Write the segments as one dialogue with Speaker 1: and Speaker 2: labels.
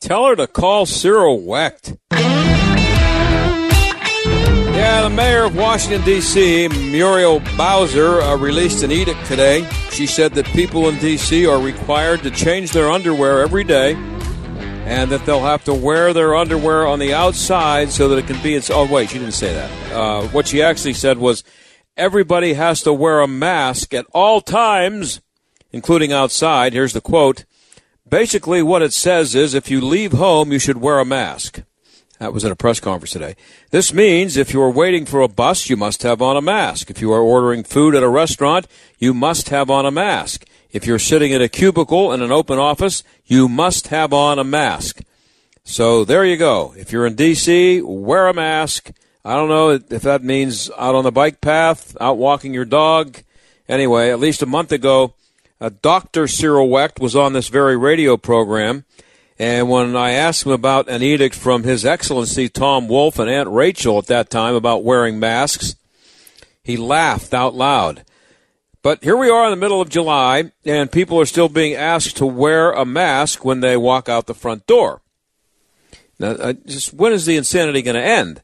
Speaker 1: Tell her to call Cyril Wecht. Yeah, the mayor of Washington, D.C., Muriel Bowser, uh, released an edict today. She said that people in D.C. are required to change their underwear every day and that they'll have to wear their underwear on the outside so that it can be its. Oh, wait, she didn't say that. Uh, what she actually said was everybody has to wear a mask at all times, including outside. Here's the quote. Basically, what it says is if you leave home, you should wear a mask. That was at a press conference today. This means if you are waiting for a bus, you must have on a mask. If you are ordering food at a restaurant, you must have on a mask. If you're sitting in a cubicle in an open office, you must have on a mask. So there you go. If you're in D.C., wear a mask. I don't know if that means out on the bike path, out walking your dog. Anyway, at least a month ago, uh, Dr. Cyril Wecht was on this very radio program and when I asked him about an edict from His Excellency Tom Wolf and Aunt Rachel at that time about wearing masks, he laughed out loud. But here we are in the middle of July, and people are still being asked to wear a mask when they walk out the front door. Now, uh, just when is the insanity going to end?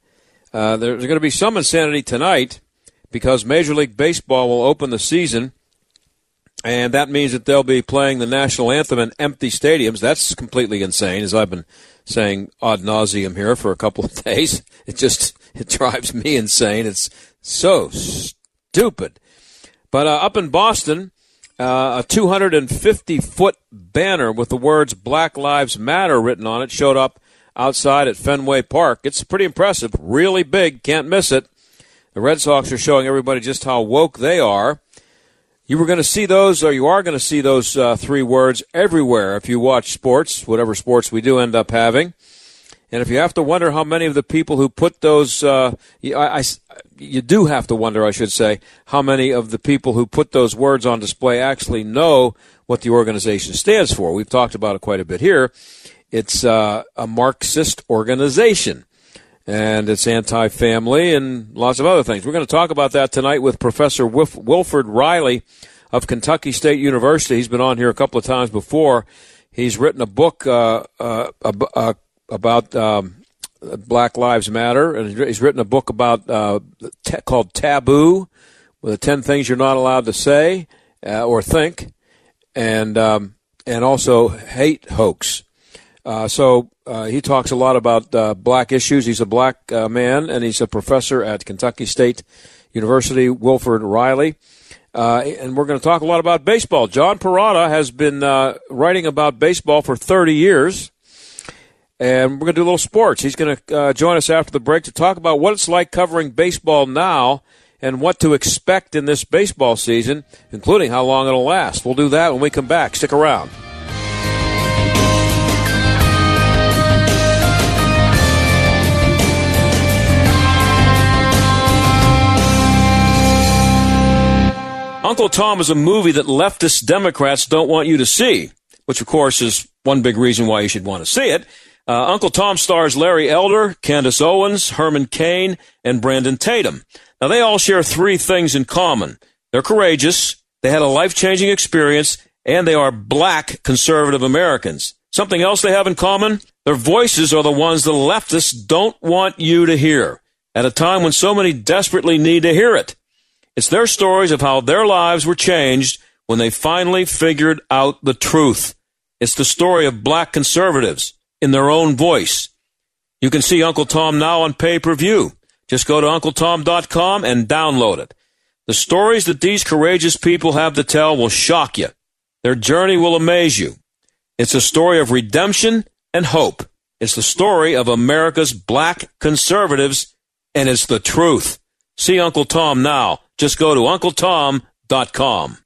Speaker 1: Uh, there's going to be some insanity tonight because Major League Baseball will open the season and that means that they'll be playing the national anthem in empty stadiums. That's completely insane, as I've been saying ad nauseum here for a couple of days. It just it drives me insane. It's so stupid. But uh, up in Boston, uh, a 250 foot banner with the words Black Lives Matter written on it showed up outside at Fenway Park. It's pretty impressive, really big, can't miss it. The Red Sox are showing everybody just how woke they are. You were going to see those, or you are going to see those uh, three words everywhere if you watch sports, whatever sports we do end up having. And if you have to wonder how many of the people who put those, uh, I, I, you do have to wonder, I should say, how many of the people who put those words on display actually know what the organization stands for. We've talked about it quite a bit here. It's uh, a Marxist organization and it's anti-family and lots of other things. We're going to talk about that tonight with Professor Wilf- Wilfred Reilly of Kentucky State University. He's been on here a couple of times before. He's written a book uh, uh, uh, about um, Black Lives Matter, and he's written a book about uh, t- called Taboo, with the ten things you're not allowed to say uh, or think, and um, and also hate hoax. Uh, so uh, he talks a lot about uh, black issues. He's a black uh, man, and he's a professor at Kentucky State University, Wilfred Reilly. Uh, and we're going to talk a lot about baseball. John Perrotto has been uh, writing about baseball for 30 years, and we're going to do a little sports. He's going to join us after the break to talk about what it's like covering baseball now and what to expect in this baseball season, including how long it'll last. We'll do that when we come back. Stick around. Uncle Tom is a movie that leftist Democrats don't want you to see, which of course is one big reason why you should want to see it. Uh, Uncle Tom stars Larry Elder, Candace Owens, Herman Cain, and Brandon Tatum. Now they all share three things in common. They're courageous, they had a life-changing experience, and they are black conservative Americans. Something else they have in common? Their voices are the ones the leftists don't want you to hear at a time when so many desperately need to hear it. It's their stories of how their lives were changed when they finally figured out the truth. It's the story of black conservatives in their own voice. You can see Uncle Tom now on pay per view. Just go to UncleTom.com and download it. The stories that these courageous people have to tell will shock you. Their journey will amaze you. It's a story of redemption and hope. It's the story of America's black conservatives, and it's the truth. See Uncle Tom now Just go to UncleTom.com.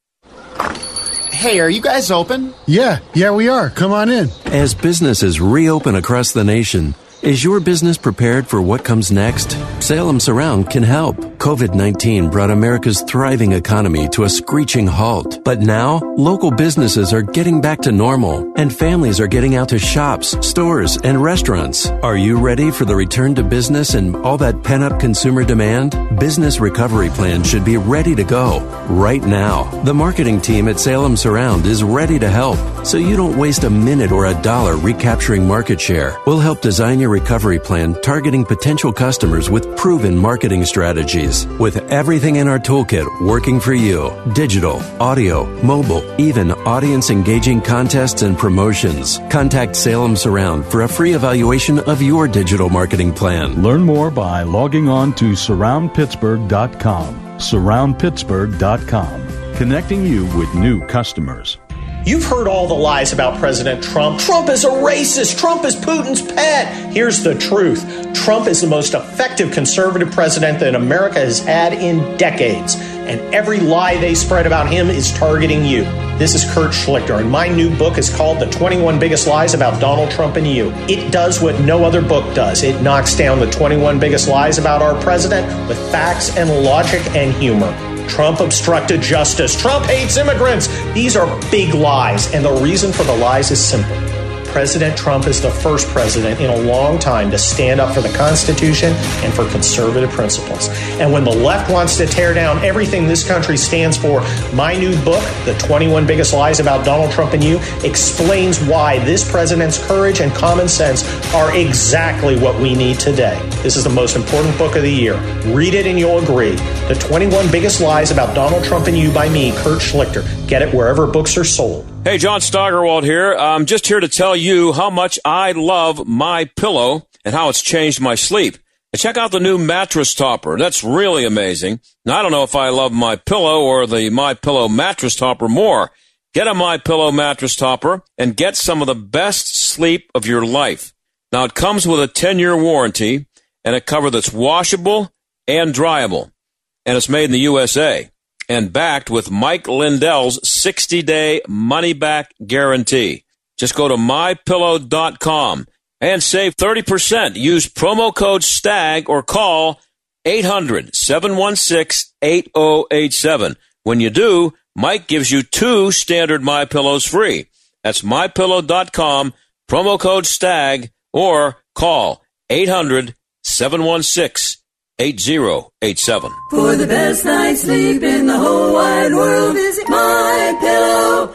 Speaker 2: Hey, are you guys open?
Speaker 3: Yeah, yeah, we are. Come on in.
Speaker 4: As businesses reopen across the nation, is your business prepared for what comes next? Salem Surround can help. COVID 19 brought America's thriving economy to a screeching halt. But now, local businesses are getting back to normal, and families are getting out to shops, stores, and restaurants. Are you ready for the return to business and all that pent up consumer demand? Business Recovery Plan should be ready to go right now. The marketing team at Salem Surround is ready to help, so you don't waste a minute or a dollar recapturing market share. We'll help design your recovery plan targeting potential customers with proven marketing strategies. With everything in our toolkit working for you digital, audio, mobile, even audience engaging contests and promotions. Contact Salem Surround for a free evaluation of your digital marketing plan.
Speaker 5: Learn more by logging on to surroundpittsburgh.com. Surroundpittsburgh.com, connecting you with new customers.
Speaker 6: You've heard all the lies about President Trump. Trump is a racist. Trump is Putin's pet. Here's the truth Trump is the most effective conservative president that America has had in decades. And every lie they spread about him is targeting you. This is Kurt Schlichter, and my new book is called The 21 Biggest Lies About Donald Trump and You. It does what no other book does it knocks down the 21 biggest lies about our president with facts and logic and humor. Trump obstructed justice. Trump hates immigrants. These are big lies, and the reason for the lies is simple. President Trump is the first president in a long time to stand up for the Constitution and for conservative principles. And when the left wants to tear down everything this country stands for, my new book, The 21 Biggest Lies About Donald Trump and You, explains why this president's courage and common sense are exactly what we need today. This is the most important book of the year. Read it and you'll agree. The 21 Biggest Lies About Donald Trump and You by me, Kurt Schlichter. Get it wherever books are sold.
Speaker 1: Hey, John Steigerwald here. I'm just here to tell you how much I love my pillow and how it's changed my sleep. Check out the new mattress topper. That's really amazing. Now, I don't know if I love my pillow or the my pillow mattress topper more. Get a my pillow mattress topper and get some of the best sleep of your life. Now, it comes with a 10 year warranty and a cover that's washable and dryable. And it's made in the USA and backed with Mike Lindell's 60 day money back guarantee. Just go to mypillow.com and save 30%. Use promo code STAG or call 800 716 8087. When you do, Mike gives you two standard My Pillows free. That's mypillow.com, promo code STAG, or call 800 716 8087.
Speaker 7: For the best night's sleep in the whole wide world, visit mypillow.com.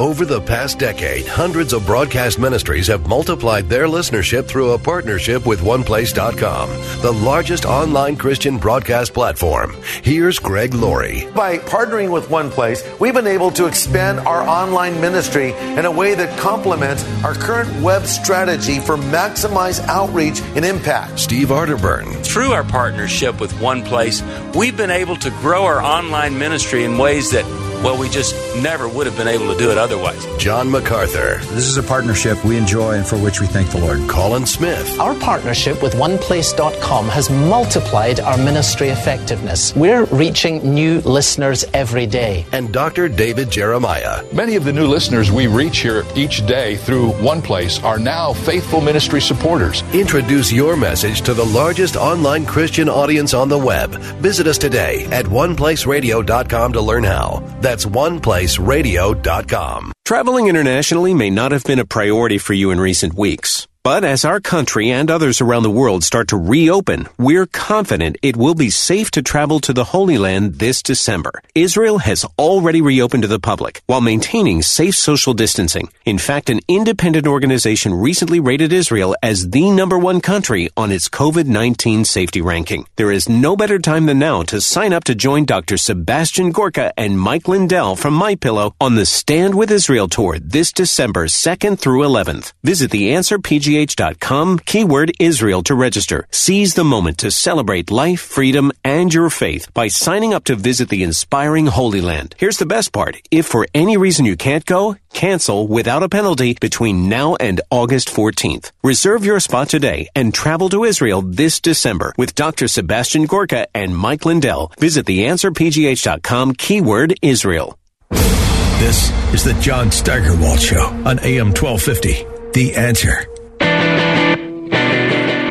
Speaker 8: Over the past decade, hundreds of broadcast ministries have multiplied their listenership through a partnership with OnePlace.com, the largest online Christian broadcast platform. Here's Greg Laurie.
Speaker 9: By partnering with OnePlace, we've been able to expand our online ministry in a way that complements our current web strategy for maximize outreach and impact.
Speaker 8: Steve Arterburn.
Speaker 10: Through our partnership with One Place, we've been able to grow our online ministry in ways that well, we just never would have been able to do it otherwise.
Speaker 8: John MacArthur.
Speaker 11: This is a partnership we enjoy and for which we thank the Lord.
Speaker 8: Colin Smith.
Speaker 12: Our partnership with OnePlace.com has multiplied our ministry effectiveness. We're reaching new listeners every day.
Speaker 8: And Dr. David Jeremiah.
Speaker 13: Many of the new listeners we reach here each day through OnePlace are now faithful ministry supporters.
Speaker 8: Introduce your message to the largest online Christian audience on the web. Visit us today at oneplaceradio.com to learn how. That's oneplaceradio.com.
Speaker 14: Traveling internationally may not have been a priority for you in recent weeks. But as our country and others around the world start to reopen, we're confident it will be safe to travel to the Holy Land this December. Israel has already reopened to the public while maintaining safe social distancing. In fact, an independent organization recently rated Israel as the number one country on its COVID-19 safety ranking. There is no better time than now to sign up to join Dr. Sebastian Gorka and Mike Lindell from MyPillow on the Stand with Israel tour this December 2nd through 11th. Visit the Answer PG answerpgh.com, keyword Israel to register. Seize the moment to celebrate life, freedom, and your faith by signing up to visit the inspiring Holy Land. Here's the best part. If for any reason you can't go, cancel without a penalty between now and August 14th. Reserve your spot today and travel to Israel this December with Dr. Sebastian Gorka and Mike Lindell. Visit theanswerpgh.com, keyword Israel.
Speaker 15: This is the John Steigerwald Show on AM 1250. The answer.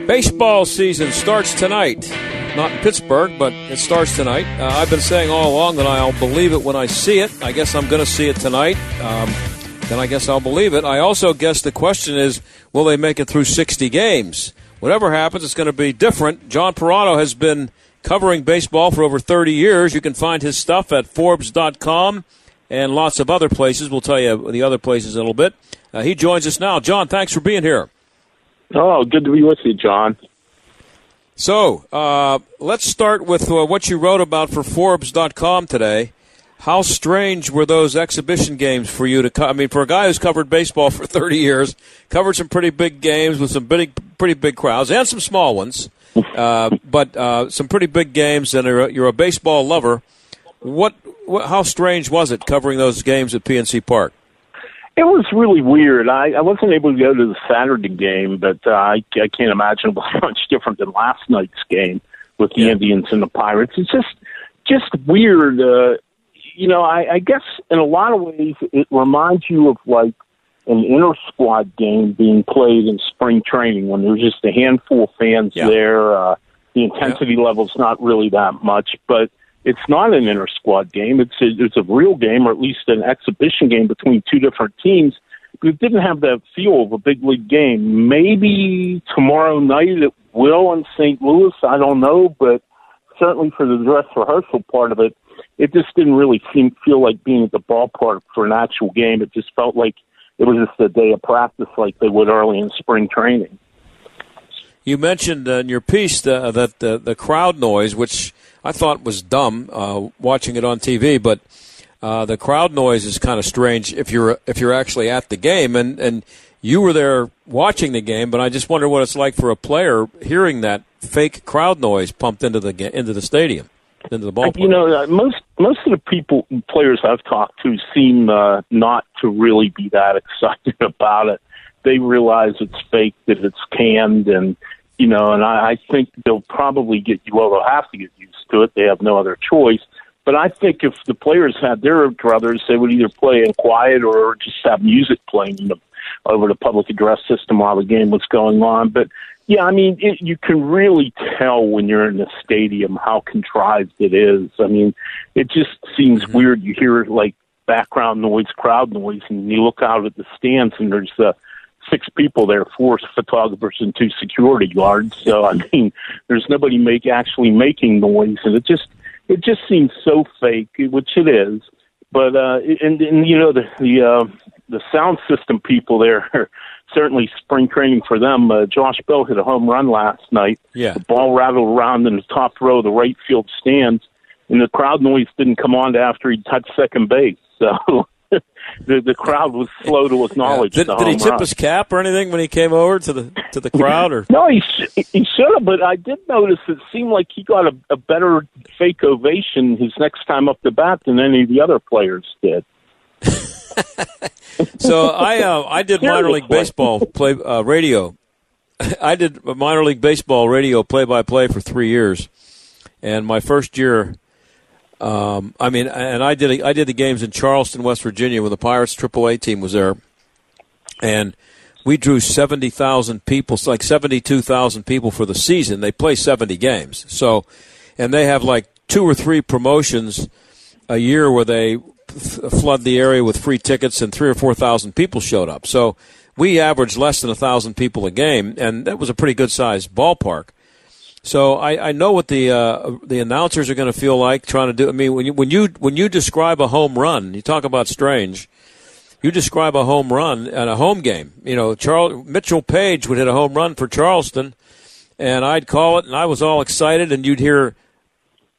Speaker 1: Baseball season starts tonight. Not in Pittsburgh, but it starts tonight. Uh, I've been saying all along that I'll believe it when I see it. I guess I'm going to see it tonight. Um, then I guess I'll believe it. I also guess the question is will they make it through 60 games? Whatever happens, it's going to be different. John Perrotto has been covering baseball for over 30 years. You can find his stuff at Forbes.com and lots of other places. We'll tell you the other places in a little bit. Uh, he joins us now. John, thanks for being here.
Speaker 16: Oh, good to be with you, John.
Speaker 1: So uh, let's start with uh, what you wrote about for Forbes.com today. How strange were those exhibition games for you to? Co- I mean, for a guy who's covered baseball for 30 years, covered some pretty big games with some big, pretty big crowds and some small ones, uh, but uh, some pretty big games. And you're a, you're a baseball lover. What, what? How strange was it covering those games at PNC Park?
Speaker 16: It was really weird. I, I wasn't able to go to the Saturday game, but uh, I, I can't imagine it was much different than last night's game with the yeah. Indians and the Pirates. It's just just weird. Uh, you know, I, I guess in a lot of ways it reminds you of like an inner squad game being played in spring training when there's just a handful of fans yeah. there. Uh, the intensity yeah. level's not really that much, but it's not an inter squad game. It's a, it's a real game, or at least an exhibition game between two different teams. But it didn't have that feel of a big league game. Maybe tomorrow night it will in St. Louis. I don't know, but certainly for the dress rehearsal part of it, it just didn't really seem feel like being at the ballpark for an actual game. It just felt like it was just a day of practice, like they would early in spring training.
Speaker 1: You mentioned in your piece uh, that the, the crowd noise, which I thought was dumb uh, watching it on TV, but uh, the crowd noise is kind of strange if you're if you're actually at the game and and you were there watching the game. But I just wonder what it's like for a player hearing that fake crowd noise pumped into the into the stadium, into the ballpark.
Speaker 16: You know, uh, most most of the people players I've talked to seem uh, not to really be that excited about it. They realize it's fake, that it's canned, and you know, and I, I think they'll probably get you. Well, they'll have to get used to it. They have no other choice. But I think if the players had their druthers, they would either play in quiet or just have music playing the, over the public address system while the game was going on. But yeah, I mean, it, you can really tell when you're in the stadium how contrived it is. I mean, it just seems mm-hmm. weird. You hear like background noise, crowd noise, and you look out at the stands and there's the uh, six people there, four photographers and two security guards. So I mean, there's nobody make actually making noise, and it just it just seems so fake, which it is. But uh, and, and you know the the uh, the sound system people there are certainly spring training for them. Uh, Josh Bell hit a home run last night.
Speaker 1: Yeah,
Speaker 16: the ball rattled around in the top row of the right field stands, and the crowd noise didn't come on after he touched second base. So the the crowd was slow to acknowledge.
Speaker 1: Yeah. Did, did he tip
Speaker 16: run.
Speaker 1: his cap or anything when he came over to the to the crowd? Or
Speaker 16: no, he he should have. But I did notice it seemed like he got a, a better fake ovation his next time up the bat than any of the other players did.
Speaker 1: so I uh, I did minor league baseball play uh, radio. I did minor league baseball radio play by play for three years, and my first year um, I mean, and I did I did the games in Charleston, West Virginia, when the Pirates AAA team was there, and we drew seventy thousand people, like seventy two thousand people for the season. They play seventy games, so and they have like two or three promotions a year where they flood the area with free tickets, and three or four thousand people showed up. So we averaged less than a thousand people a game, and that was a pretty good sized ballpark. So I, I know what the uh, the announcers are going to feel like trying to do. I mean, when you when you when you describe a home run, you talk about strange. You describe a home run at a home game. You know, Charles Mitchell Page would hit a home run for Charleston, and I'd call it, and I was all excited, and you'd hear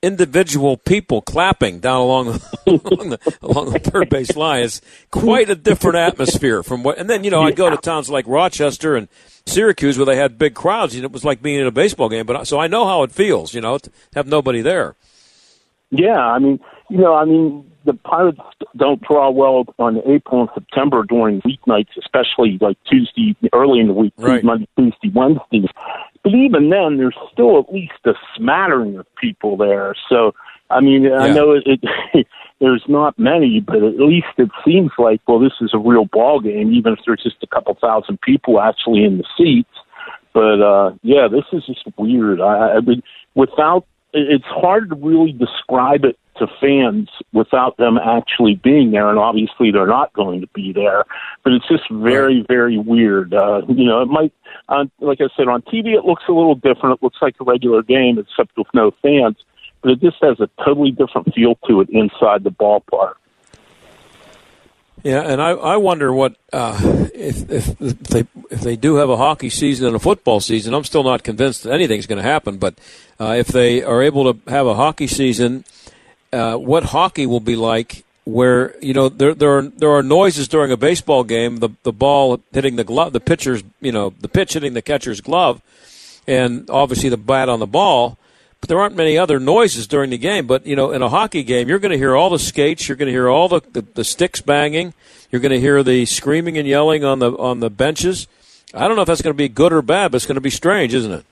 Speaker 1: individual people clapping down along along, the, along the third base line. is quite a different atmosphere from what. And then you know I'd go to towns like Rochester and Syracuse where they had big crowds, and it was like being in a baseball game. But so I know how it feels, you know, to have nobody there.
Speaker 16: Yeah, I mean, you know, I mean, the Pirates don't draw well on April and September during weeknights, especially like Tuesday, early in the week,
Speaker 1: right.
Speaker 16: Monday, Tuesday, Wednesday. But even then, there's still at least a smattering of people there. So, I mean, yeah. I know it, it there's not many, but at least it seems like, well, this is a real ball game, even if there's just a couple thousand people actually in the seats. But uh yeah, this is just weird. I, I mean, without it's hard to really describe it to fans without them actually being there, and obviously they're not going to be there. But it's just very, very weird. Uh, you know, it might, uh, like I said, on TV it looks a little different. It looks like a regular game, except with no fans. But it just has a totally different feel to it inside the ballpark.
Speaker 1: Yeah, and I, I wonder what uh, if, if they if they do have a hockey season and a football season. I'm still not convinced that anything's going to happen, but uh, if they are able to have a hockey season, uh, what hockey will be like? Where you know there there are there are noises during a baseball game, the the ball hitting the glove, the pitcher's you know the pitch hitting the catcher's glove, and obviously the bat on the ball but there aren't many other noises during the game. But you know, in a hockey game, you're going to hear all the skates, you're going to hear all the, the, the sticks banging, you're going to hear the screaming and yelling on the on the benches. I don't know if that's going to be good or bad, but it's going to be strange, isn't it?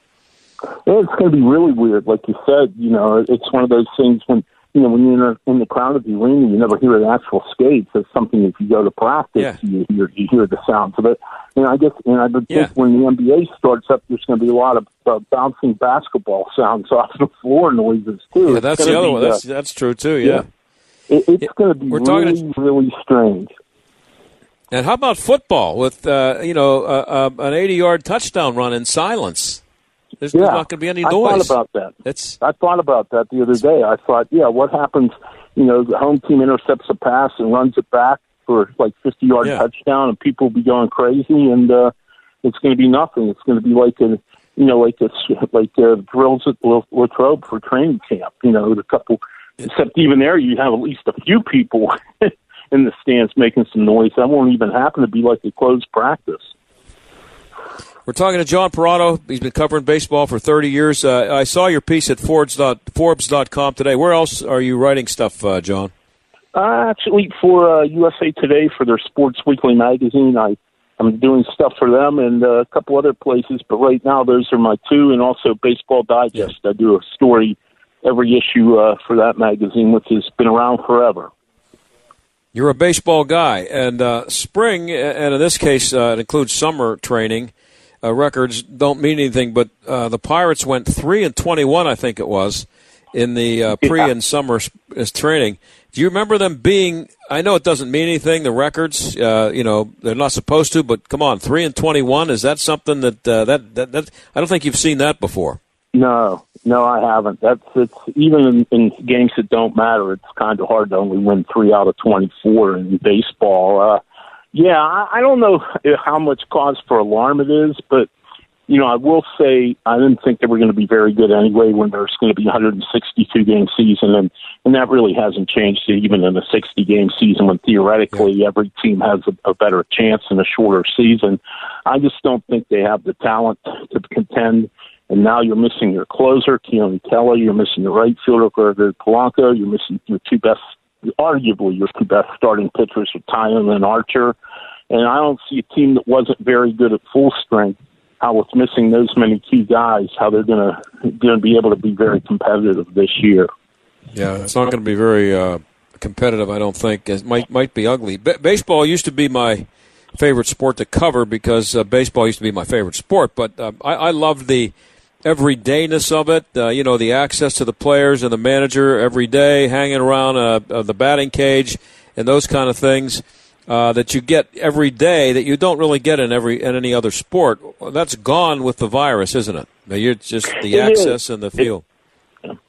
Speaker 16: Well, it's going to be really weird. Like you said, you know, it's one of those things when you know, when you're in, a, in the crowd of the arena, you never hear the actual skates. It's something if you go to practice,
Speaker 1: yeah.
Speaker 16: you hear you hear the sounds of it. And I guess, and I would
Speaker 1: yeah.
Speaker 16: think when the NBA starts up, there's going to be a lot of uh, bouncing basketball sounds off the floor noises too.
Speaker 1: Yeah, that's the other one. That's that's true too. Yeah,
Speaker 16: yeah. It, it's going to be
Speaker 1: We're
Speaker 16: really,
Speaker 1: talking to...
Speaker 16: really strange.
Speaker 1: And how about football with uh, you know uh, uh, an 80 yard touchdown run in silence? There's,
Speaker 16: yeah.
Speaker 1: there's not going to be any
Speaker 16: I
Speaker 1: noise.
Speaker 16: thought about that.
Speaker 1: It's
Speaker 16: I thought about that the other day. I thought, yeah, what happens? You know, the home team intercepts a pass and runs it back for like 50 yard
Speaker 1: Yeah.
Speaker 16: touchdown, and people will be going crazy, and uh, it's going to be nothing. It's going to be like a, you know, like a, like uh, drills at La- Latrobe for training camp. You know, the couple. Except even there, you have at least a few people in the stands making some noise. That won't even happen to be like a closed practice.
Speaker 1: We're talking to John Perrotto. He's been covering baseball for 30 years. Uh, I saw your piece at Forbes dot, Forbes.com today. Where else are you writing stuff, uh, John?
Speaker 16: Uh, actually, for uh, USA Today for their Sports Weekly magazine, I I'm doing stuff for them and uh, a couple other places. But right now, those are my two, and also Baseball Digest. I do a story every issue uh, for that magazine, which has been around forever.
Speaker 1: You're a baseball guy, and uh, spring, and in this case, uh, it includes summer training. Uh, records don't mean anything, but uh, the Pirates went three and twenty-one, I think it was, in the uh, pre and summer s- training. Do you remember them being? I know it doesn't mean anything. The records, uh, you know, they're not supposed to. But come on, three and twenty-one is that something that uh, that, that that I don't think you've seen that before.
Speaker 16: No, no, I haven't. That's it's even in, in games that don't matter. It's kind of hard to only win three out of twenty-four in baseball. Uh, yeah, I, I don't know how much cause for alarm it is, but you know, I will say I didn't think they were going to be very good anyway when there's going to be a 162 game season, and and that really hasn't changed even in a 60 game season when theoretically every team has a, a better chance in a shorter season. I just don't think they have the talent to contend. And now you're missing your closer, Keone Kela. You're missing your right fielder, Gregory Polanco. You're missing your two best, arguably your two best starting pitchers, with Taillon and Archer. And I don't see a team that wasn't very good at full strength how with missing those many key guys, how they're going to be able to be very competitive this year.
Speaker 1: Yeah, it's not going to be very uh, competitive. I don't think it might might be ugly. B- baseball used to be my favorite sport to cover because uh, baseball used to be my favorite sport. But uh, I, I loved the everydayness of it. Uh, you know, the access to the players and the manager every day, hanging around uh, uh, the batting cage, and those kind of things. Uh, that you get every day that you don't really get in every in any other sport. That's gone with the virus, isn't it? You're just the
Speaker 16: It
Speaker 1: access
Speaker 16: is.
Speaker 1: and the feel.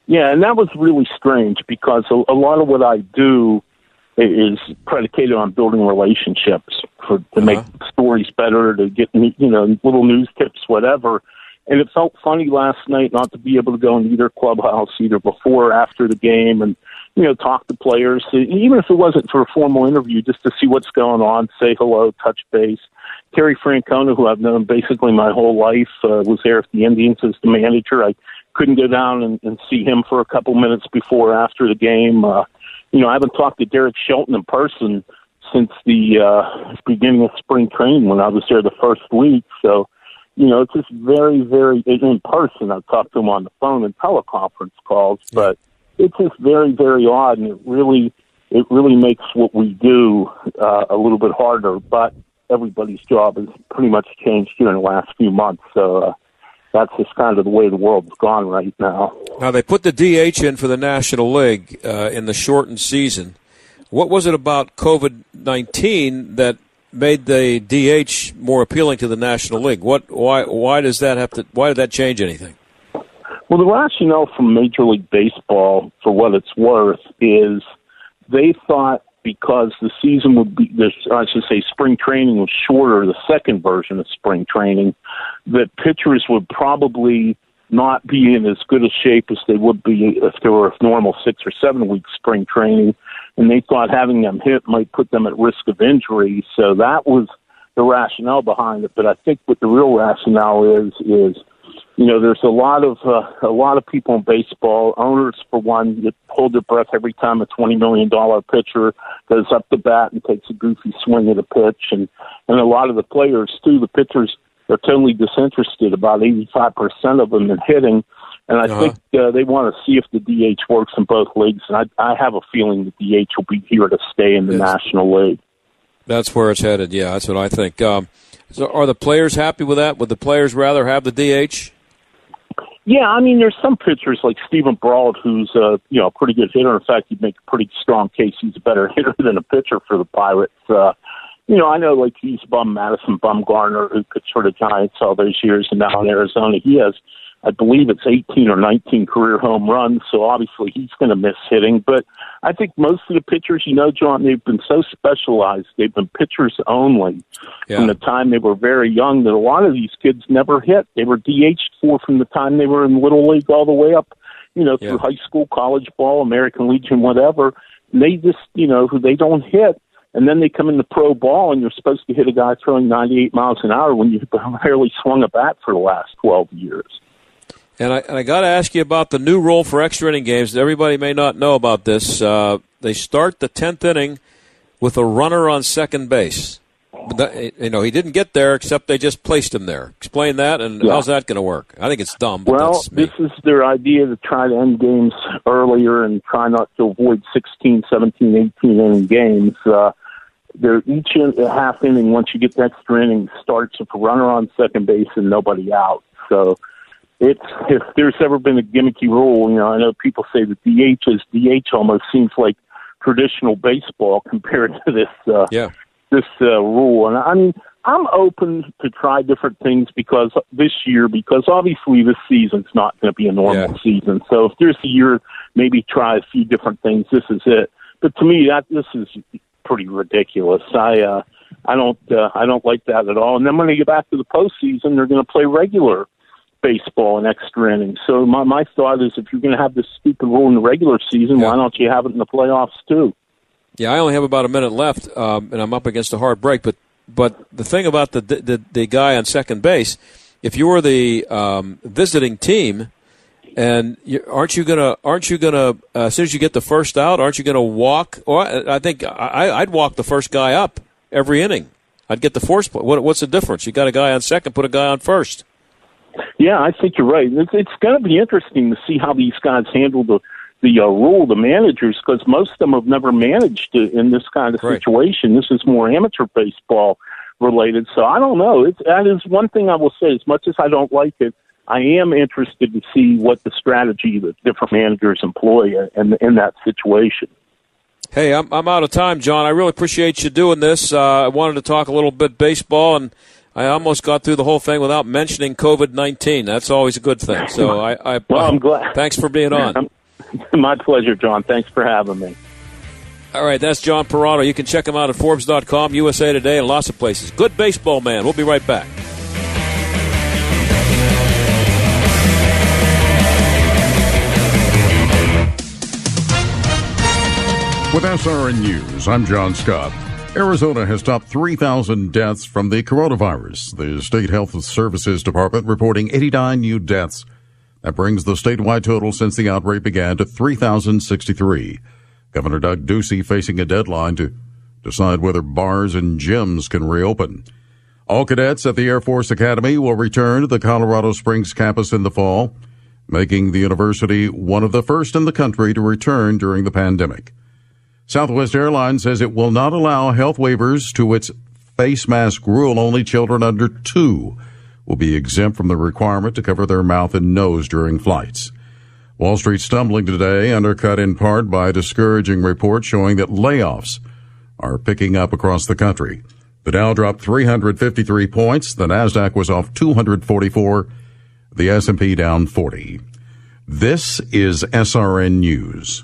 Speaker 16: Yeah, and that was really strange because a, a lot of what I do is predicated on building relationships for to make stories better, to get you know little news tips, whatever. And it felt funny last night not to be able to go in either clubhouse either before or after the game and you know talk to players. Even if it wasn't for a formal interview just to see what's going on say hello touch base. Terry francona who i've known basically my whole life uh, was there at the indians as the manager. I couldn't go down and, and see him for a couple minutes before or after the game. Uh you know i haven't talked to derek shelton in person since the uh beginning of spring training when i was there the first week. So you know, it's just very, very in person. I've talked to him on the phone and teleconference calls, but it's just very, very odd, and it really, it really makes what we do uh, a little bit harder. But everybody's job has pretty much changed here in the last few months, so. Uh, that's just kind of the way the world's gone right now.
Speaker 1: Now they put the DH in for the National League uh, in the shortened season. What was it about COVID nineteen that made the DH more appealing to the National League. What? Why? Why does that have to? Why did that change anything?
Speaker 16: Well, the rationale from Major League Baseball, for what it's worth, is they thought because the season would be, I should say, spring training was shorter, the second version of spring training, that pitchers would probably not be in as good a shape as they would be if there were a normal six or seven week spring training and they thought having them hit might put them at risk of injury. So that was the rationale behind it. But I think what the real rationale is is you know there's a lot of uh, a lot of people in baseball owners for one that hold their breath every time a twenty million dollar pitcher goes up the bat and takes a goofy swing at a pitch and and a lot of the players too the pitchers are totally disinterested about eighty five percent of them in hitting and I uh-huh. think uh, they want to see if the DH works in both leagues. And I, I have a feeling the DH will be here to stay in the yes. National League.
Speaker 1: That's where it's headed. Yeah, that's what I think. Um, so are the players happy with that? Would the players rather have the DH?
Speaker 16: Yeah, I mean, there's some pitchers like Steven Brault, who's a you know a pretty good hitter. In fact, you'd make a pretty strong case he's a better hitter than a pitcher for the Pirates. Uh, you know, I know like he's bum Madison Bumgarner, who pitched for the Giants all those years, and now in Arizona, he has I believe it's 18 or 19 career home runs, so obviously he's going to miss hitting. But I think most of the pitchers, you know, John, they've been so specialized. They've been pitchers only yeah. from the time they were very young that a lot of these kids never hit. They were DH'd for from the time they were in Little League all the way up, you know, through yeah. high school, college ball, American Legion, whatever. And they just, you know, who they don't hit. And then they come in the pro ball, and you're supposed to hit a guy throwing 98 miles an hour when you've barely swung a bat for the last 12 years.
Speaker 1: And I, and I got to ask you about the new rule for extra inning games. Everybody may not know about this. Uh, they start the tenth inning with a runner on second base. you know, he didn't get there except they just placed him there. Explain that, and yeah. how's that going to work? I think it's dumb.
Speaker 16: well, this is their idea to try to end games earlier and try not to avoid 16, 17, 18 inning games. Uh, they're each in, a half inning, once you get the extra inning, starts with a runner on second base and nobody out. So it's if there's ever been a gimmicky rule, you know, I know people say that DH is DH almost seems like traditional baseball compared to this uh,
Speaker 1: yeah.
Speaker 16: this uh, rule. And I mean, I'm open to try different things because this year, because obviously this season's not going to be a normal yeah. season. So if there's a year, maybe try a few different things. This is it. But to me, that this is pretty ridiculous. I uh, I don't uh, I don't like that at all. And then when they get back to the postseason, they're going to play regular baseball and extra innings. So my my thought is, if you're going to have this stupid rule in the regular season, yeah. why don't you have it in the playoffs too?
Speaker 1: Yeah, I only have about a minute left, um, and I'm up against a hard break. But but the thing about the the, the guy on second base, if you're the um, visiting team, and you, aren't you gonna aren't you gonna uh, as soon as you get the first out, aren't you gonna walk? Or I think I, I'd walk the first guy up every inning. I'd get the force. What, what's the difference? You got a guy on second, put a guy on first.
Speaker 16: Yeah, I think you're right. It's, it's going to be interesting to see how these guys handle the the uh, rule, the managers, because most of them have never managed in this kind of right. situation. This is more amateur baseball related, so I don't know. It's, that is one thing I will say. As much as I don't like it, I am interested to see what the strategy that different managers employ in, in that situation.
Speaker 1: Hey, I'm, I'm out of time, John. I really appreciate you doing this. Uh, I wanted to talk a little bit baseball and I almost got through the whole thing without mentioning COVID nineteen. That's always a good thing. So I, I
Speaker 16: well, I'm glad.
Speaker 1: Thanks for being on.
Speaker 16: My pleasure, John. Thanks for having me.
Speaker 1: All right, that's John Perrotto. You can check him out at Forbes.com, USA Today, and lots of places. Good baseball man. We'll be right back.
Speaker 17: With SRN News, I'm John Scott. Arizona has topped 3,000 deaths from the coronavirus. The State Health Services Department reporting 89 new deaths. That brings the statewide total since the outbreak began to 3,063. Governor Doug Ducey facing a deadline to decide whether bars and gyms can reopen. All cadets at the Air Force Academy will return to the Colorado Springs campus in the fall, making the university one of the first in the country to return during the pandemic. Southwest Airlines says it will not allow health waivers to its face mask rule. Only children under two will be exempt from the requirement to cover their mouth and nose during flights. Wall Street stumbling today, undercut in part by discouraging reports showing that layoffs are picking up across the country. The Dow dropped 353 points. The Nasdaq was off 244. The S&P down 40. This is SRN News.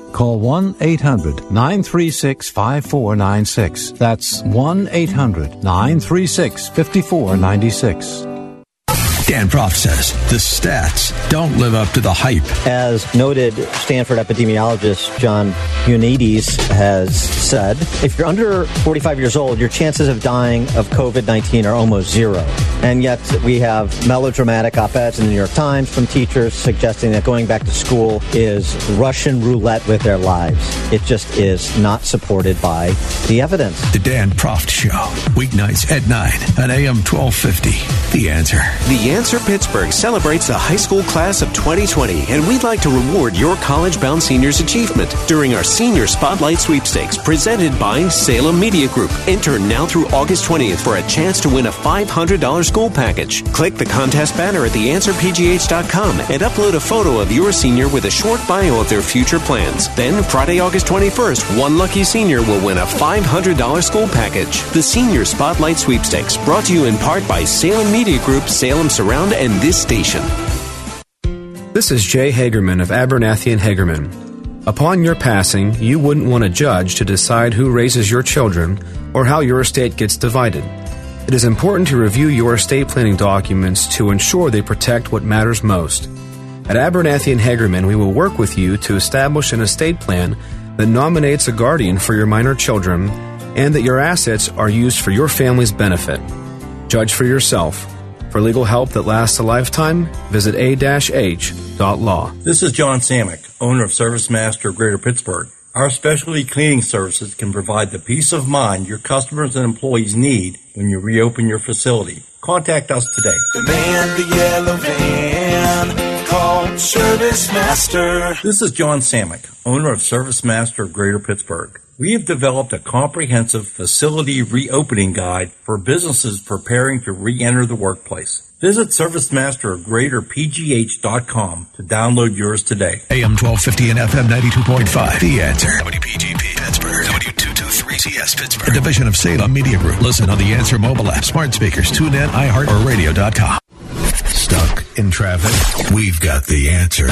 Speaker 18: Call 1 800 936 5496. That's 1 800 936 5496.
Speaker 15: Dan Proft says the stats don't live up to the hype.
Speaker 19: As noted, Stanford epidemiologist John Ioannidis has said, if you're under 45 years old, your chances of dying of COVID 19 are almost zero. And yet we have melodramatic op eds in the New York Times from teachers suggesting that going back to school is Russian roulette with their lives. It just is not supported by the evidence.
Speaker 15: The Dan Proft Show, weeknights at 9 on AM 1250. The answer.
Speaker 14: The Answer Pittsburgh celebrates the high school class of 2020, and we'd like to reward your college bound seniors' achievement during our Senior Spotlight Sweepstakes presented by Salem Media Group. Enter now through August 20th for a chance to win a $500 school package. Click the contest banner at theanswerpgh.com and upload a photo of your senior with a short bio of their future plans. Then, Friday, August 21st, one lucky senior will win a $500 school package. The Senior Spotlight Sweepstakes, brought to you in part by Salem Media Group, Salem Surround, and this station.
Speaker 20: This is Jay Hagerman of Abernathy and Hagerman. Upon your passing, you wouldn't want a judge to decide who raises your children or how your estate gets divided. It is important to review your estate planning documents to ensure they protect what matters most. At Abernathy and Hagerman, we will work with you to establish an estate plan that nominates a guardian for your minor children and that your assets are used for your family's benefit. Judge for yourself. For legal help that lasts a lifetime, visit a-h.law.
Speaker 21: This is John Samick, owner of Service Master of Greater Pittsburgh. Our specialty cleaning services can provide the peace of mind your customers and employees need when you reopen your facility. Contact us today.
Speaker 22: Demand the yellow van. Call Service Master.
Speaker 21: This is John Samick, owner of Service Master of Greater Pittsburgh. We have developed a comprehensive facility reopening guide for businesses preparing to re-enter the workplace. Visit ServiceMasterofGreaterPGH.com to download yours today.
Speaker 15: AM 1250 and FM 92.5. The answer. WPGP Pittsburgh. W223CS Pittsburgh. A division of Salem Media Group. Listen on the Answer mobile app, smart speakers, tune in, iHeart, or radio.com. Stuck in traffic? We've got the answer.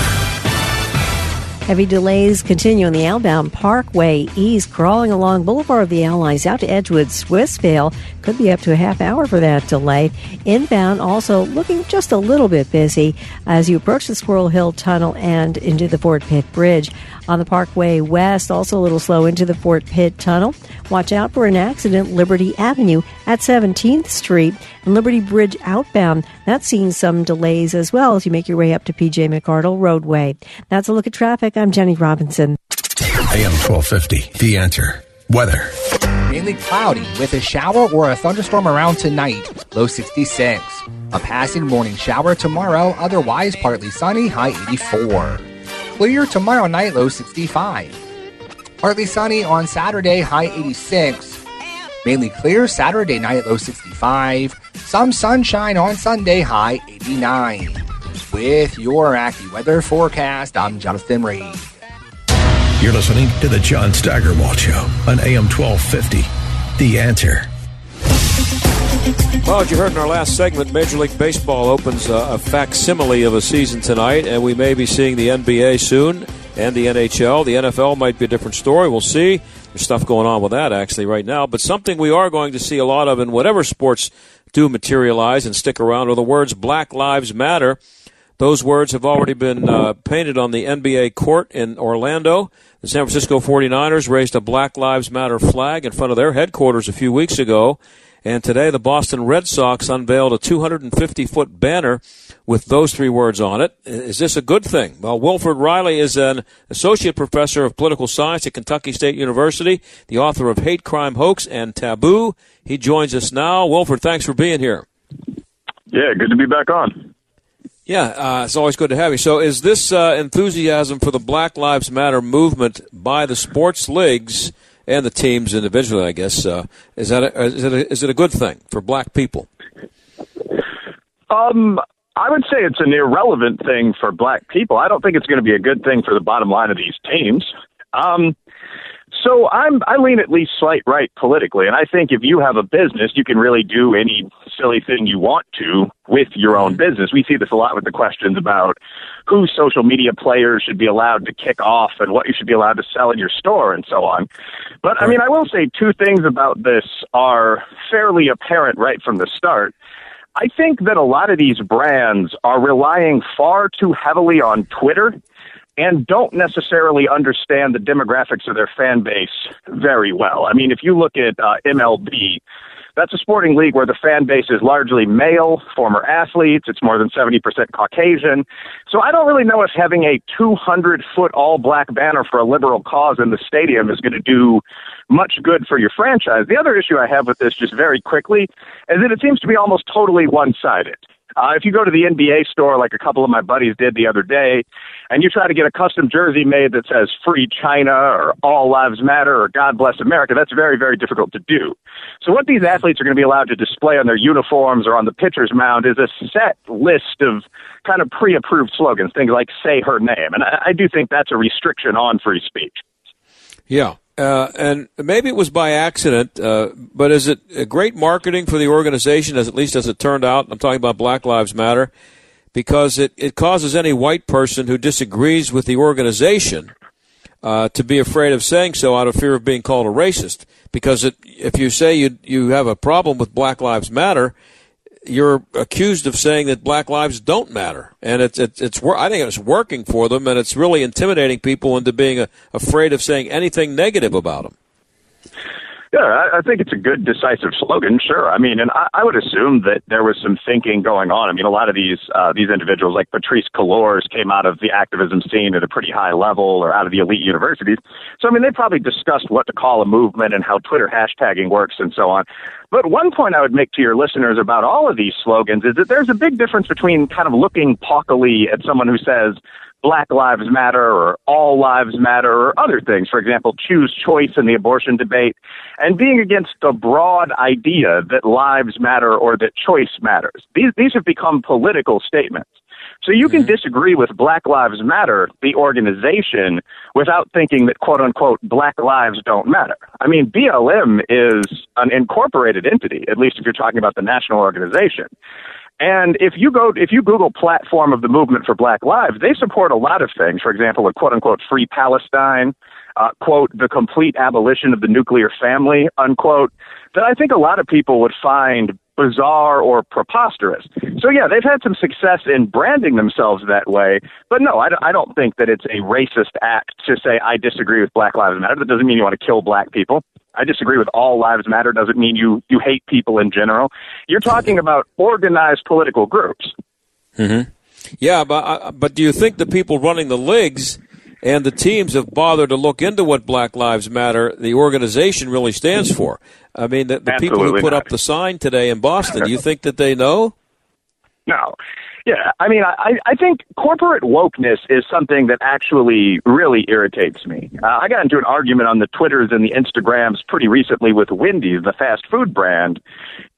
Speaker 23: Heavy delays continue on the outbound Parkway East, crawling along Boulevard of the Allies out to Edgewood, Swissvale. Could be up to a half hour for that delay. Inbound also looking just a little bit busy as you approach the Squirrel Hill Tunnel and into the Fort Pitt Bridge. On the Parkway West, also a little slow into the Fort Pitt Tunnel. Watch out for an accident, Liberty Avenue at 17th Street and Liberty Bridge outbound. That's seeing some delays as well as you make your way up to PJ McArdle Roadway. That's a look at traffic. I'm Jenny Robinson.
Speaker 15: AM 1250. The answer. Weather.
Speaker 24: Mainly cloudy with a shower or a thunderstorm around tonight.
Speaker 25: low 66. A passing morning shower tomorrow, otherwise partly sunny, high 84. Clear tomorrow night, low 65. Partly sunny on Saturday, high 86. Mainly clear Saturday night, low 65. Some sunshine on Sunday, high 89. With your AccuWeather forecast, I'm Jonathan Reed.
Speaker 15: You're listening to the John Steigerwald Show on AM 1250. The answer.
Speaker 1: Well, as you heard in our last segment, Major League Baseball opens a, a facsimile of a season tonight, and we may be seeing the NBA soon and the NHL. The NFL might be a different story. We'll see. There's stuff going on with that actually right now, but something we are going to see a lot of in whatever sports do materialize and stick around are the words Black Lives Matter. Those words have already been uh, painted on the NBA court in Orlando. The San Francisco 49ers raised a Black Lives Matter flag in front of their headquarters a few weeks ago. And today the Boston Red Sox unveiled a 250 foot banner with those three words on it. Is this a good thing? Well, Wilfred Reilly is an associate professor of political science at Kentucky State University, the author of Hate, Crime, Hoax, and Taboo. He joins us now. Wilfred, thanks for being here.
Speaker 26: Yeah, good to be back on.
Speaker 1: Yeah, uh, it's always good to have you. So, is this uh, enthusiasm for the Black Lives Matter movement by the sports leagues and the teams individually? I guess uh, is that a, is it a, is it a good thing for black people?
Speaker 26: Um, I would say it's an irrelevant thing for black people. I don't think it's going to be a good thing for the bottom line of these teams. Um, so I'm I lean at least slight right politically, and I think if you have a business, you can really do any silly thing you want to with your own business. We see this a lot with the questions about who social media players should be allowed to kick off and what you should be allowed to sell in your store and so on. But I mean, I will say two things about this are fairly apparent right from the start. I think that a lot of these brands are relying far too heavily on Twitter and don't necessarily understand the demographics of their fan base very well. I mean, if you look at uh, MLB, that's a sporting league where the fan base is largely male, former athletes. It's more than 70% Caucasian. So I don't really know if having a 200 foot all black banner for a liberal cause in the stadium is going to do much good for your franchise. The other issue I have with this, just very quickly, is that it seems to be almost totally one sided. Uh, if you go to the NBA store, like a couple of my buddies did the other day, and you try to get a custom jersey made that says Free China or All Lives Matter or God Bless America, that's very, very difficult to do. So, what these athletes are going to be allowed to display on their uniforms or on the pitcher's mound is a set list of kind of pre approved slogans, things like Say Her Name. And I, I do think that's a restriction on free speech.
Speaker 1: Yeah. Uh, and maybe it was by accident, uh, but is it a great marketing for the organization, as at least as it turned out? I'm talking about Black Lives Matter, because it, it causes any white person who disagrees with the organization uh, to be afraid of saying so out of fear of being called a racist. Because it, if you say you you have a problem with Black Lives Matter, you're accused of saying that black lives don't matter, and it's it's, it's I think it's working for them, and it's really intimidating people into being a, afraid of saying anything negative about them.
Speaker 26: Yeah, I, I think it's a good, decisive slogan. Sure, I mean, and I, I would assume that there was some thinking going on. I mean, a lot of these uh, these individuals, like Patrisse Cullors, came out of the activism scene at a pretty high level, or out of the elite universities. So, I mean, they probably discussed what to call a movement and how Twitter hashtagging works and so on. But one point I would make to your listeners about all of these slogans is that there's a big difference between kind of looking pockily at someone who says Black Lives Matter or All Lives Matter or other things, for example, choose choice in the abortion debate, and being against the broad idea that lives matter or that choice matters. These, these have become political statements. So you can mm-hmm. disagree with Black Lives Matter, the organization, without thinking that quote unquote Black lives don't matter. I mean, BLM is an incorporated entity, at least if you're talking about the national organization. And if you go, if you Google platform of the movement for Black Lives, they support a lot of things. For example, a quote unquote free Palestine, uh, quote, the complete abolition of the nuclear family, unquote, that I think a lot of people would find bizarre or preposterous. So yeah, they've had some success in branding themselves that way, but no, I, I don't think that it's a racist act to say I disagree with Black Lives Matter. That doesn't mean you want to kill black people. I disagree with all lives matter doesn't mean you you hate people in general. You're talking about organized political groups.
Speaker 1: Mm-hmm. Yeah, but uh, but do you think the people running the leagues and the teams have bothered to look into what Black Lives Matter, the organization, really stands for. I mean, the, the people who put
Speaker 26: not.
Speaker 1: up the sign today in Boston, do you think that they know?
Speaker 26: No. Yeah, I mean, I, I think corporate wokeness is something that actually really irritates me. Uh, I got into an argument on the Twitters and the Instagrams pretty recently with Wendy's, the fast food brand,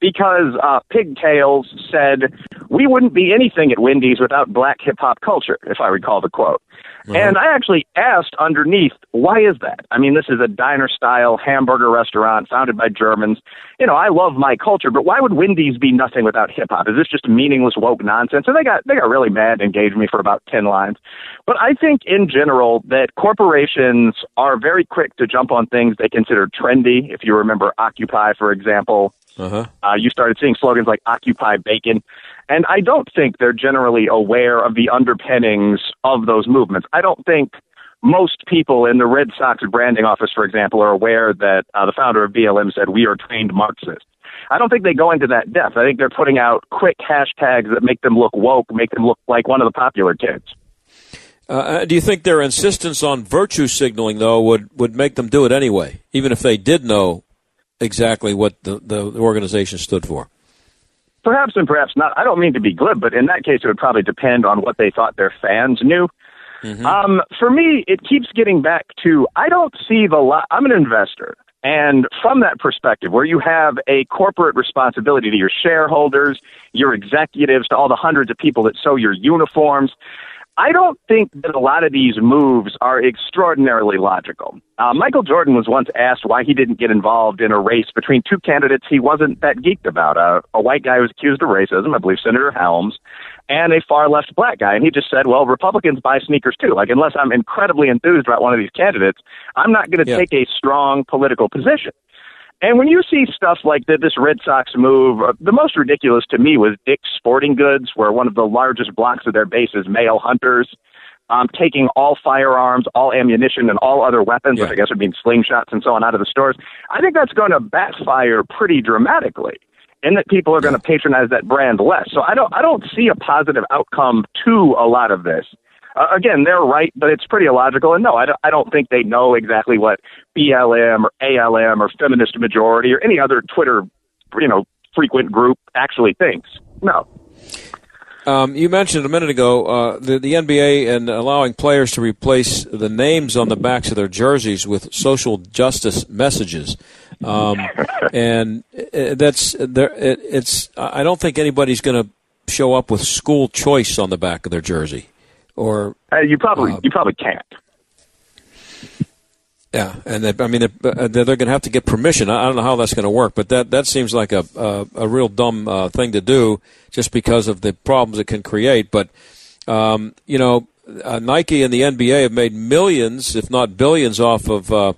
Speaker 26: because uh, Pigtails said, We wouldn't be anything at Wendy's without black hip hop culture, if I recall the quote. And I actually asked underneath, why is that? I mean, this is a diner style hamburger restaurant founded by Germans. You know, I love my culture, but why would Wendy's be nothing without hip hop? Is this just meaningless woke nonsense? And they got they got really mad and engaged me for about ten lines. But I think in general that corporations are very quick to jump on things they consider trendy. If you remember Occupy, for example,
Speaker 1: Uh-huh.
Speaker 26: uh, you started seeing slogans like Occupy Bacon. And I don't think they're generally aware of the underpinnings of those movements. I don't think most people in the Red Sox branding office, for example, are aware that uh, the founder of BLM said, We are trained Marxists. I don't think they go into that depth. I think they're putting out quick hashtags that make them look woke, make them look like one of the popular kids.
Speaker 1: Uh, do you think their insistence on virtue signaling, though, would, would make them do it anyway, even if they did know exactly what the, the organization stood for?
Speaker 26: Perhaps and perhaps not. I don't mean to be glib, but in that case, it would probably depend on what they thought their fans knew. Um, for me, it keeps getting back to I don't see the. I'm an investor, and from that perspective, where you have a corporate responsibility to your shareholders, your executives, to all the hundreds of people that sew your uniforms. I don't think that a lot of these moves are extraordinarily logical. Uh, Michael Jordan was once asked why he didn't get involved in a race between two candidates he wasn't that geeked about uh, a white guy who was accused of racism, I believe Senator Helms, and a far left black guy. And he just said, well, Republicans buy sneakers too. Like, unless I'm incredibly enthused about one of these candidates, I'm not going to
Speaker 1: Yeah.
Speaker 26: take a strong political position. And when you see stuff like that, this Red Sox move, uh, the most ridiculous to me was Dick's Sporting Goods, where one of the largest blocks of their base is male hunters, um, taking all firearms, all ammunition, and all other weapons, which I guess would mean slingshots and so on, out of the stores. I think that's going to backfire pretty dramatically, and that people are going to patronize that brand less. So I don't, I don't see a positive outcome to a lot of this. Uh, again, they're right, but it's pretty illogical. And no, I don't, I don't think they know exactly what BLM or ALM or Feminist Majority or any other Twitter, you know, frequent group actually thinks. No.
Speaker 1: Um, you mentioned a minute ago uh, the, the NBA and allowing players to replace the names on the backs of their jerseys with social justice messages, um, and uh, that's there. It, it's I don't think anybody's going to show up with school choice on the back of their jersey, or
Speaker 26: Uh, you probably, you probably can't.
Speaker 1: yeah, and they, I mean they're, uh, they're going to have to get permission. I don't know how that's going to work, but that that seems like a a, a real dumb uh, thing to do, just because of the problems it can create. But um, you know, uh, Nike and the NBA have made millions, if not billions, off of uh,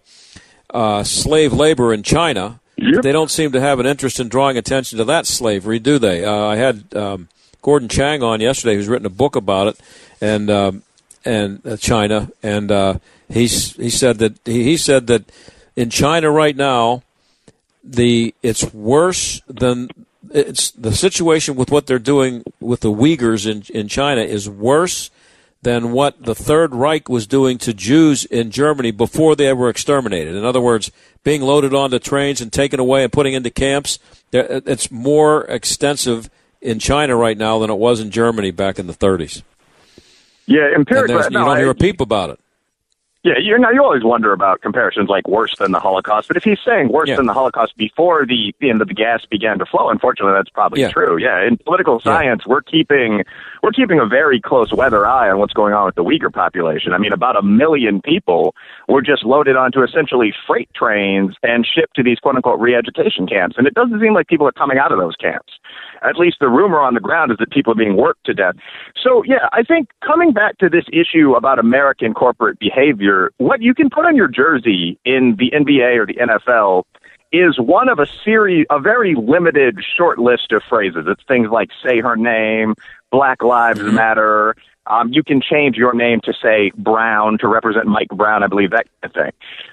Speaker 1: uh, slave labor in China. They don't seem to have an interest in drawing attention to that slavery, do they? Uh, I had um, Gordon Chang on yesterday, who's written a book about it, and um, and uh, China, and uh, he's he said that he, he said that in China right now, the it's worse than it's the situation with what they're doing with the Uyghurs in in China is worse than what the Third Reich was doing to Jews in Germany before they were exterminated. In other words, being loaded onto trains and taken away and putting into camps. It's more extensive in China right now than it was in Germany back in the 30s.
Speaker 26: Yeah,
Speaker 1: And
Speaker 26: empirically,
Speaker 1: there's- you don't hear a peep about it.
Speaker 26: Yeah, you know, you always wonder about comparisons like worse than the Holocaust. But if he's saying worse than the Holocaust before the end of the gas began to flow, unfortunately, that's probably
Speaker 1: Yeah.
Speaker 26: true. Yeah, in political science, we're keeping we're keeping a very close weather eye on what's going on with the Uyghur population. I mean, about a million people were just loaded onto essentially freight trains and shipped to these quote unquote re-education camps, and it doesn't seem like people are coming out of those camps. At least the rumor on the ground is that people are being worked to death. So, yeah, I think coming back to this issue about American corporate behavior, what you can put on your jersey in the NBA or the NFL is one of a series, a very limited short list of phrases. It's things like say her name, Black Lives Matter, Um, you can change your name to say Brown to represent Mike Brown, I believe that kind of thing.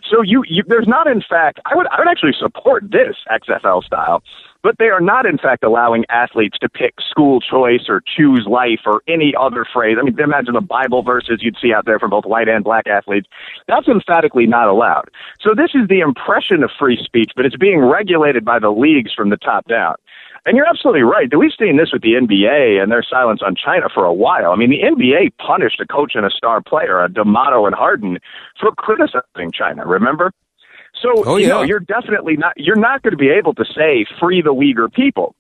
Speaker 26: So you, you there's not, in fact, I would I would actually support this XFL style but they are not, in fact, allowing athletes to pick school choice or choose life or any other phrase. I mean, imagine the Bible verses you'd see out there from both white and black athletes. That's emphatically not allowed. So this is the impression of free speech, but it's being regulated by the leagues from the top down. And you're absolutely right. We've seen this with the NBA and their silence on China for a while. I mean, the NBA punished a coach and a star player, a D'Antoni and Harden, for criticizing China. Remember? So
Speaker 1: oh,
Speaker 26: you
Speaker 1: yeah.
Speaker 26: know, you're definitely not you're not going to be able to say free the Uyghur people.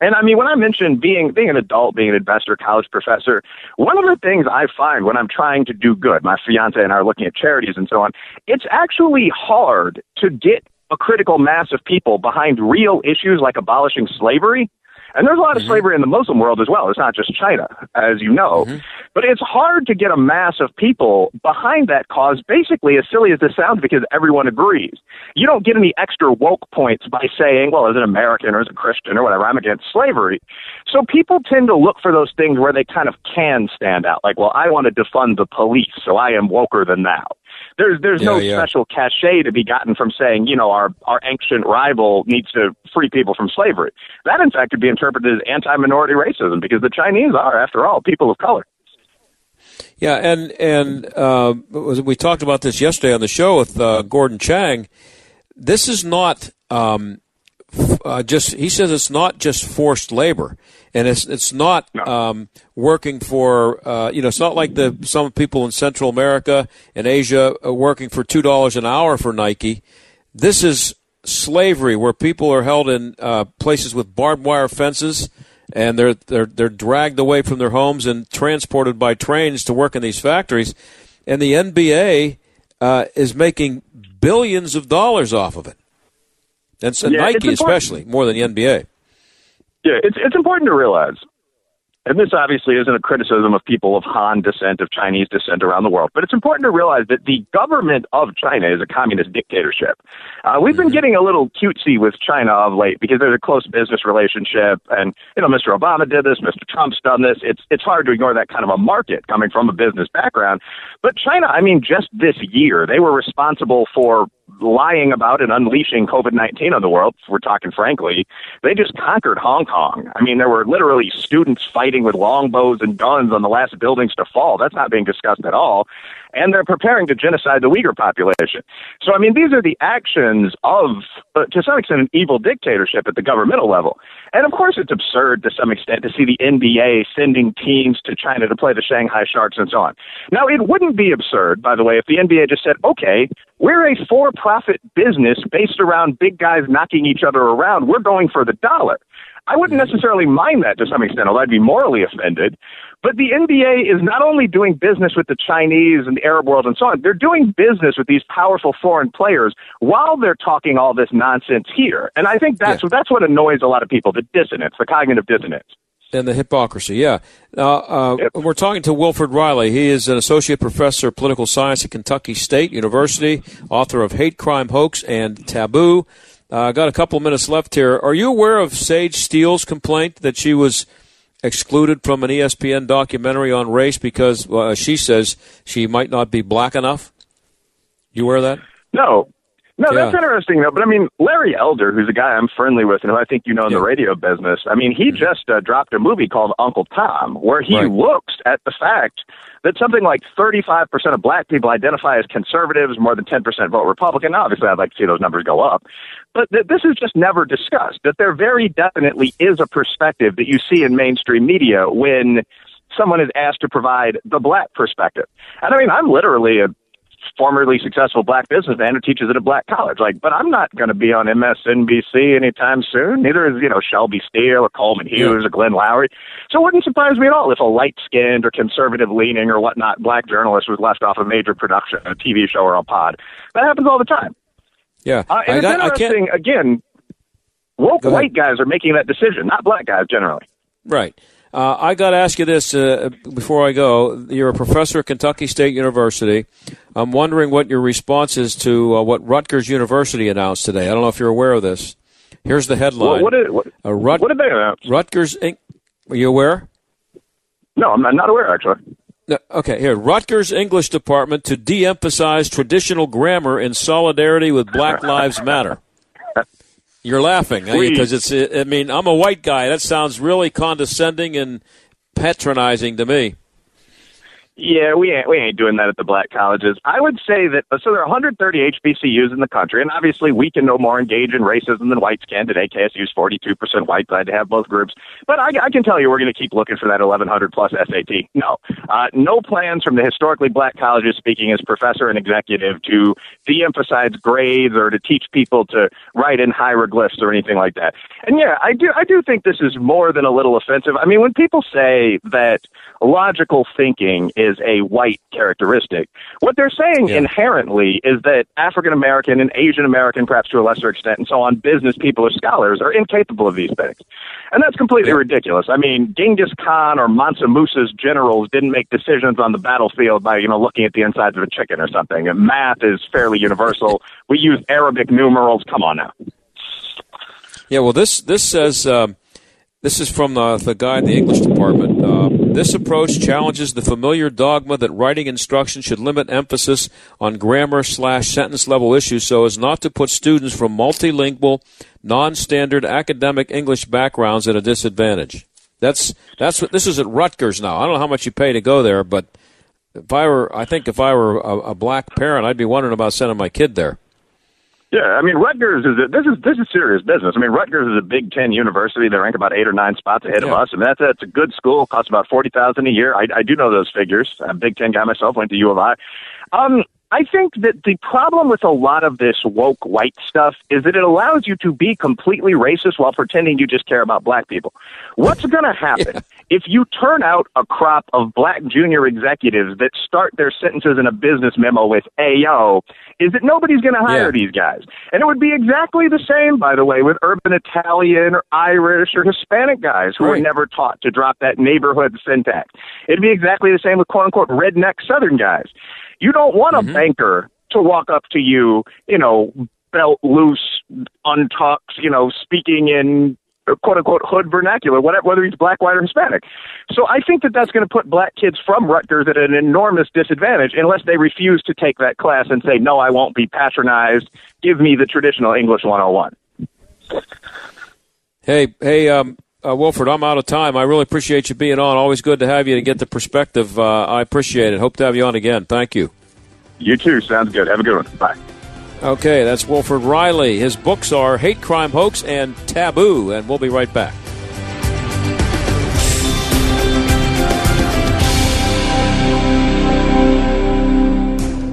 Speaker 26: And I mean, when I mentioned being being an adult, being an investor, college professor, one of the things I find when I'm trying to do good, my fiance and I are looking at charities and so on, it's actually hard to get a critical mass of people behind real issues like abolishing slavery and there's a lot of
Speaker 1: Mm-hmm.
Speaker 26: slavery in the Muslim world as well. It's not just China, as you know.
Speaker 1: Mm-hmm.
Speaker 26: But it's hard to get a mass of people behind that cause, basically, as silly as this sounds, because everyone agrees. You don't get any extra woke points by saying, well, as an American or as a Christian or whatever, I'm against slavery. So people tend to look for those things where they kind of can stand out. Like, well, I want to defund the police, so I am woker than thou. There's there's no
Speaker 1: Yeah, yeah.
Speaker 26: special cachet to be gotten from saying, you know, our our ancient rival needs to free people from slavery. That, in fact, could be interpreted as anti-minority racism because the Chinese are, after all, people of color.
Speaker 1: Yeah, and and uh, we talked about this yesterday on the show with uh, Gordon Chang. This is not um, f- uh, just. He says it's not just forced labor, and it's it's not um, working for. Uh, you know, it's not like the some people in Central America and Asia are working for two dollars an hour for Nike. This is slavery, where people are held in uh, places with barbed wire fences and they're they're they're dragged away from their homes and transported by trains to work in these factories, and the NBA uh, is making billions of dollars off of it, and so
Speaker 26: Yeah,
Speaker 1: Nike especially more than the NBA.
Speaker 26: Yeah, it's it's important to realize, and this obviously isn't a criticism of people of Han descent, of Chinese descent around the world, but it's important to realize that the government of China is a communist dictatorship. Uh, we've been getting a little cutesy with China of late because there's a close business relationship, and you know, Mr. Obama did this, Mr. Trump's done this. It's it's hard to ignore that kind of a market coming from a business background. But China, I mean, just this year, they were responsible for lying about and unleashing COVID 19 on the world, if we're talking frankly. They just conquered Hong Kong. I mean, there were literally students fighting with longbows and guns on the last buildings to fall. That's not being discussed at all. And they're preparing to genocide the Uyghur population. So, I mean, these are the actions of, uh, to some extent, an evil dictatorship at the governmental level. And of course, it's absurd to some extent to see the NBA sending teams to China to play the Shanghai Sharks and so on. Now, it wouldn't be absurd, by the way, if the NBA just said, okay, we're a for profit business based around big guys knocking each other around. We're going for the dollar. I wouldn't necessarily mind that to some extent, although I'd be morally offended. But the NBA is not only doing business with the Chinese and the Arab world and so on, they're doing business with these powerful foreign players while they're talking all this nonsense here. And I think that's that's what annoys a lot of people, the dissonance, the cognitive dissonance.
Speaker 1: And the hypocrisy, yeah. Uh, uh, We're talking to Wilfred Reilly. He is an associate professor of political science at Kentucky State University, author of Hate, Crime, Hoax, and Taboo. Uh, got a couple of minutes left here. Are you aware of Sage Steele's complaint that she was excluded from an ESPN documentary on race because uh, she says she might not be black enough? You of that?
Speaker 26: No. No, that's
Speaker 1: Yeah.
Speaker 26: interesting though. But I mean, Larry Elder, who's a guy I'm friendly with and who I think you know in the radio business, I mean, he just uh, dropped a movie called Uncle Tom, where he
Speaker 1: Right.
Speaker 26: looks at the fact that something like 35% of black people identify as conservatives, more than 10% vote Republican. Obviously, I'd like to see those numbers go up. But th- this is just never discussed, that there very definitely is a perspective that you see in mainstream media when someone is asked to provide the black perspective. And I mean, I'm literally a formerly successful black businessman who teaches at a black college. Like, but I'm not going to be on MSNBC anytime soon. Neither is, you know, Shelby Steele or Coleman Hughes or Glenn Loury. So it wouldn't surprise me at all if a light skinned or conservative leaning or whatnot black journalist was left off a major production, a TV show or a pod. That happens all the time.
Speaker 1: Yeah.
Speaker 26: Uh, and
Speaker 1: I
Speaker 26: it's interesting, again, woke white guys are making that decision, not black guys generally.
Speaker 1: Right. Uh, I got to ask you this uh, before I go. You're a professor at Kentucky State University. I'm wondering what your response is to uh, what Rutgers University announced today. I don't know if you're aware of this. Here's the headline.
Speaker 26: What, what, did, what,
Speaker 1: Uh, Rut-
Speaker 26: what did they announce?
Speaker 1: Rutgers Inc. Are you aware?
Speaker 26: No, I'm not aware, actually.
Speaker 1: Okay, here. Rutgers English Department to de emphasize traditional grammar in solidarity with Black Lives Matter. You're laughing because it's, I mean, I'm a white guy. That sounds really condescending and patronizing to me.
Speaker 26: Yeah, we ain't, we ain't doing that at the black colleges. I would say that, so there are 130 HBCUs in the country, and obviously we can no more engage in racism than whites can today. KSU's 42% white, glad to have both groups. But I, I can tell you we're going to keep looking for that 1100 plus SAT. No. Uh, no plans from the historically black colleges, speaking as professor and executive, to de emphasize grades or to teach people to write in hieroglyphs or anything like that. And yeah, I do, I do think this is more than a little offensive. I mean, when people say that logical thinking is is a white characteristic. What they're saying yeah. inherently is that African American and Asian American, perhaps to a lesser extent, and so on, business people or scholars are incapable of these things. And that's completely yeah. ridiculous. I mean, Genghis Khan or Mansa Musa's generals didn't make decisions on the battlefield by, you know, looking at the insides of a chicken or something. And math is fairly universal. We use Arabic numerals. Come on now.
Speaker 1: Yeah, well, this this says uh, this is from the, the guy in the English department. Uh, this approach challenges the familiar dogma that writing instruction should limit emphasis on grammar slash sentence level issues so as not to put students from multilingual, non-standard academic English backgrounds at a disadvantage. That's that's what this is at Rutgers now. I don't know how much you pay to go there, but if I were, I think if I were a, a black parent, I'd be wondering about sending my kid there.
Speaker 26: Yeah, I mean Rutgers is a, this is this is serious business. I mean Rutgers is a Big Ten university. They rank about eight or nine spots ahead yeah. of us, and that's that's a good school. Costs about forty thousand a year. I, I do know those figures. I'm a Big Ten guy myself. Went to U of I. Um, I think that the problem with a lot of this woke white stuff is that it allows you to be completely racist while pretending you just care about black people. What's going to happen yeah. If you turn out a crop of black junior executives that start their sentences in a business memo with "Ayo"? Is that nobody's going to hire yeah. these guys, and it would be exactly the same, by the way, with urban Italian or Irish or Hispanic guys who right. are never taught to drop that neighborhood syntax. It'd be exactly the same with quote unquote redneck Southern guys. You don't want a mm-hmm. banker to walk up to you, you know, belt loose, untucked, you know, speaking in quote unquote hood vernacular, whether he's black, white, or Hispanic. So I think that that's going to put black kids from Rutgers at an enormous disadvantage unless they refuse to take that class and say, no, I won't be patronized. Give me the traditional English 101.
Speaker 1: Hey, hey, um, uh, Wilfred, I'm out of time. I really appreciate you being on. Always good to have you to get the perspective. Uh, I appreciate it. Hope to have you on again. Thank you.
Speaker 26: You too. Sounds good. Have a good one. Bye.
Speaker 1: Okay, that's Wilfred Reilly. His books are Hate Crime Hoax and Taboo, and we'll be right back.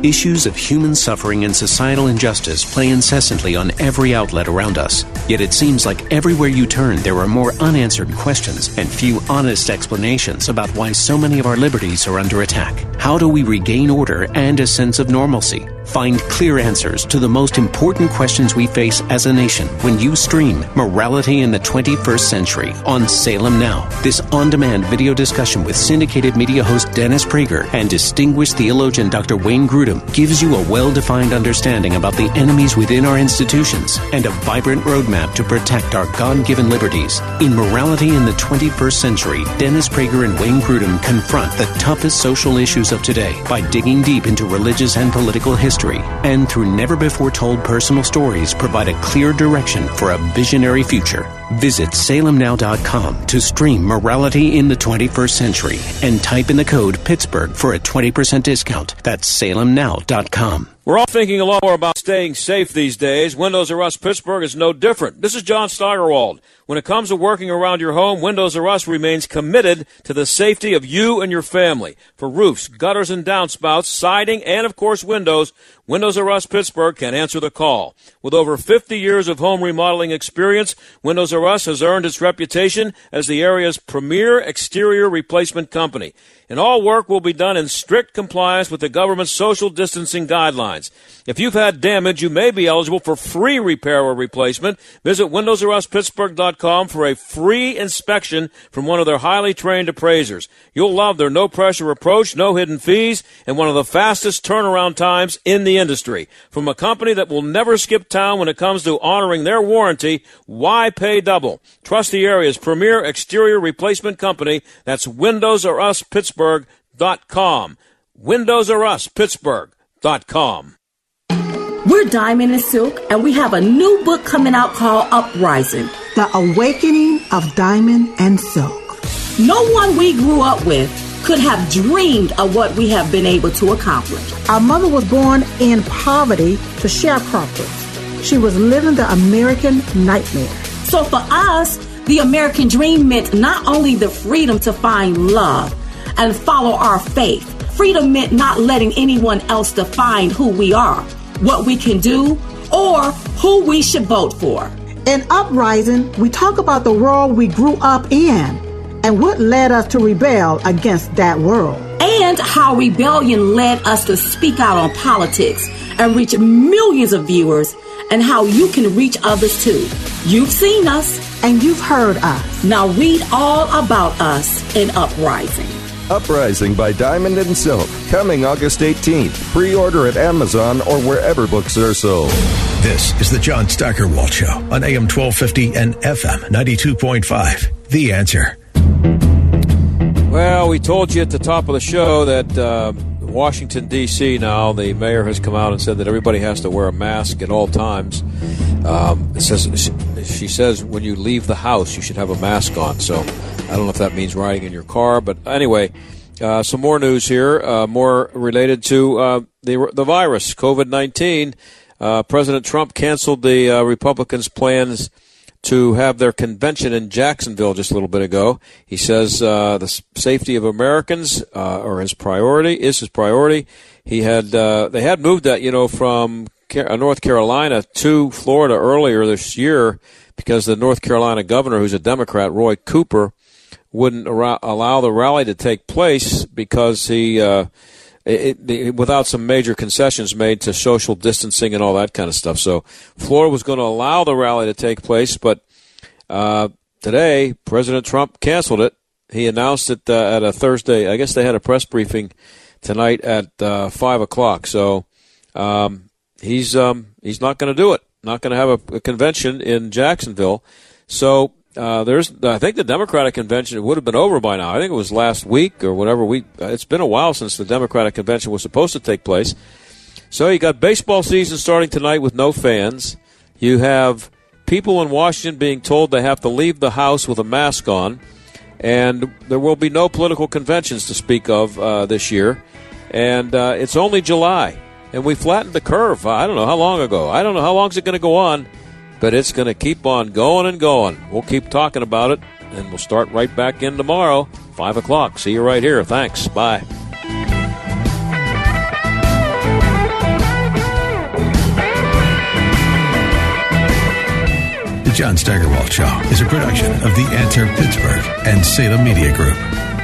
Speaker 14: Issues of human suffering and societal injustice play incessantly on every outlet around us. Yet it seems like everywhere you turn, there are more unanswered questions and few honest explanations about why so many of our liberties are under attack. How do we regain order and a sense of normalcy? Find clear answers to the most important questions we face as a nation when you stream Morality in the 21st Century on Salem Now. This on demand video discussion with syndicated media host Dennis Prager and distinguished theologian Dr. Wayne Grudem gives you a well defined understanding about the enemies within our institutions and a vibrant roadmap to protect our God given liberties. In Morality in the 21st Century, Dennis Prager and Wayne Grudem confront the toughest social issues of today by digging deep into religious and political history history, and through never before told personal stories, provide a clear direction for a visionary future. Visit salemnow.com to stream Morality in the 21st Century and type in the code Pittsburgh for a 20% discount. That's salemnow.com.
Speaker 1: We're all thinking a lot more about staying safe these days. Windows R Us Pittsburgh is no different. This is John Steigerwald. When it comes to working around your home, Windows R Us remains committed to the safety of you and your family. For roofs, gutters and downspouts, siding, and of course windows, Windows R Us Pittsburgh can answer the call. With over 50 years of home remodeling experience, Windows R Us has earned its reputation as the area's premier exterior replacement company and all work will be done in strict compliance with the government's social distancing guidelines. If you've had damage, you may be eligible for free repair or replacement. Visit WindowsRUsPittsburgh.com for a free inspection from one of their highly trained appraisers. You'll love their no pressure approach, no hidden fees, and one of the fastest turnaround times in the industry. From a company that will never skip town when it comes to honoring their warranty, why pay double? Trust the area's premier exterior replacement company. That's Windows R Us Pittsburgh Pittsburgh.com. Windows R Us, Pittsburgh.com.
Speaker 27: We're Diamond and Silk, and we have a new book coming out called Uprising
Speaker 28: The Awakening of Diamond and Silk.
Speaker 27: No one we grew up with could have dreamed of what we have been able to accomplish.
Speaker 28: Our mother was born in poverty to sharecroppers. She was living the American nightmare.
Speaker 27: So for us, the American dream meant not only the freedom to find love and follow our faith, freedom meant not letting anyone else define who we are, what we can do, or who we should vote for.
Speaker 28: In Uprising, we talk about the world we grew up in and what led us to rebel against that world.
Speaker 27: And how rebellion led us to speak out on politics and reach millions of viewers, and how you can reach others too. You've seen us,
Speaker 28: and you've heard us.
Speaker 27: Now read all about us in Uprising.
Speaker 29: Uprising by Diamond and Silk, coming August 18th. Pre order at Amazon or wherever books are sold.
Speaker 15: This is the John Steigerwald Show on AM 1250 and FM 92.5. The answer.
Speaker 1: Well, we told you at the top of the show that uh, Washington, D.C. now, the mayor has come out and said that everybody has to wear a mask at all times. Um, it says She says when you leave the house, you should have a mask on. So I don't know if that means riding in your car, but anyway, uh, some more news here, uh, more related to uh, the, the virus, COVID 19. Uh, President Trump canceled the uh, Republicans' plans to have their convention in Jacksonville just a little bit ago. He says uh, the safety of Americans uh, are his priority is his priority. He had uh, they had moved that you know from North Carolina to Florida earlier this year because the North Carolina governor, who's a Democrat, Roy Cooper, wouldn't allow the rally to take place because he. Uh, it, it, without some major concessions made to social distancing and all that kind of stuff. So Florida was going to allow the rally to take place, but uh, today President Trump canceled it. He announced it uh, at a Thursday. I guess they had a press briefing tonight at uh, five o'clock. So um, he's um, he's not going to do it. Not going to have a, a, convention in Jacksonville. So uh, there's, I think the Democratic convention would have been over by now. I think it was last week or whatever week. It's been a while since the Democratic convention was supposed to take place. So you got baseball season starting tonight with no fans. You have people in Washington being told they have to leave the house with a mask on, and there will be no political conventions to speak of uh, this year. And uh, it's only July, and we flattened the curve. I don't know how long ago. I don't know how long is it going to go on but it's going to keep on going and going. We'll keep talking about it, and we'll start right back in tomorrow, 5 o'clock. See you right here. Thanks. Bye.
Speaker 15: The John Steigerwald Show is a production of The Answer Pittsburgh and Salem Media Group.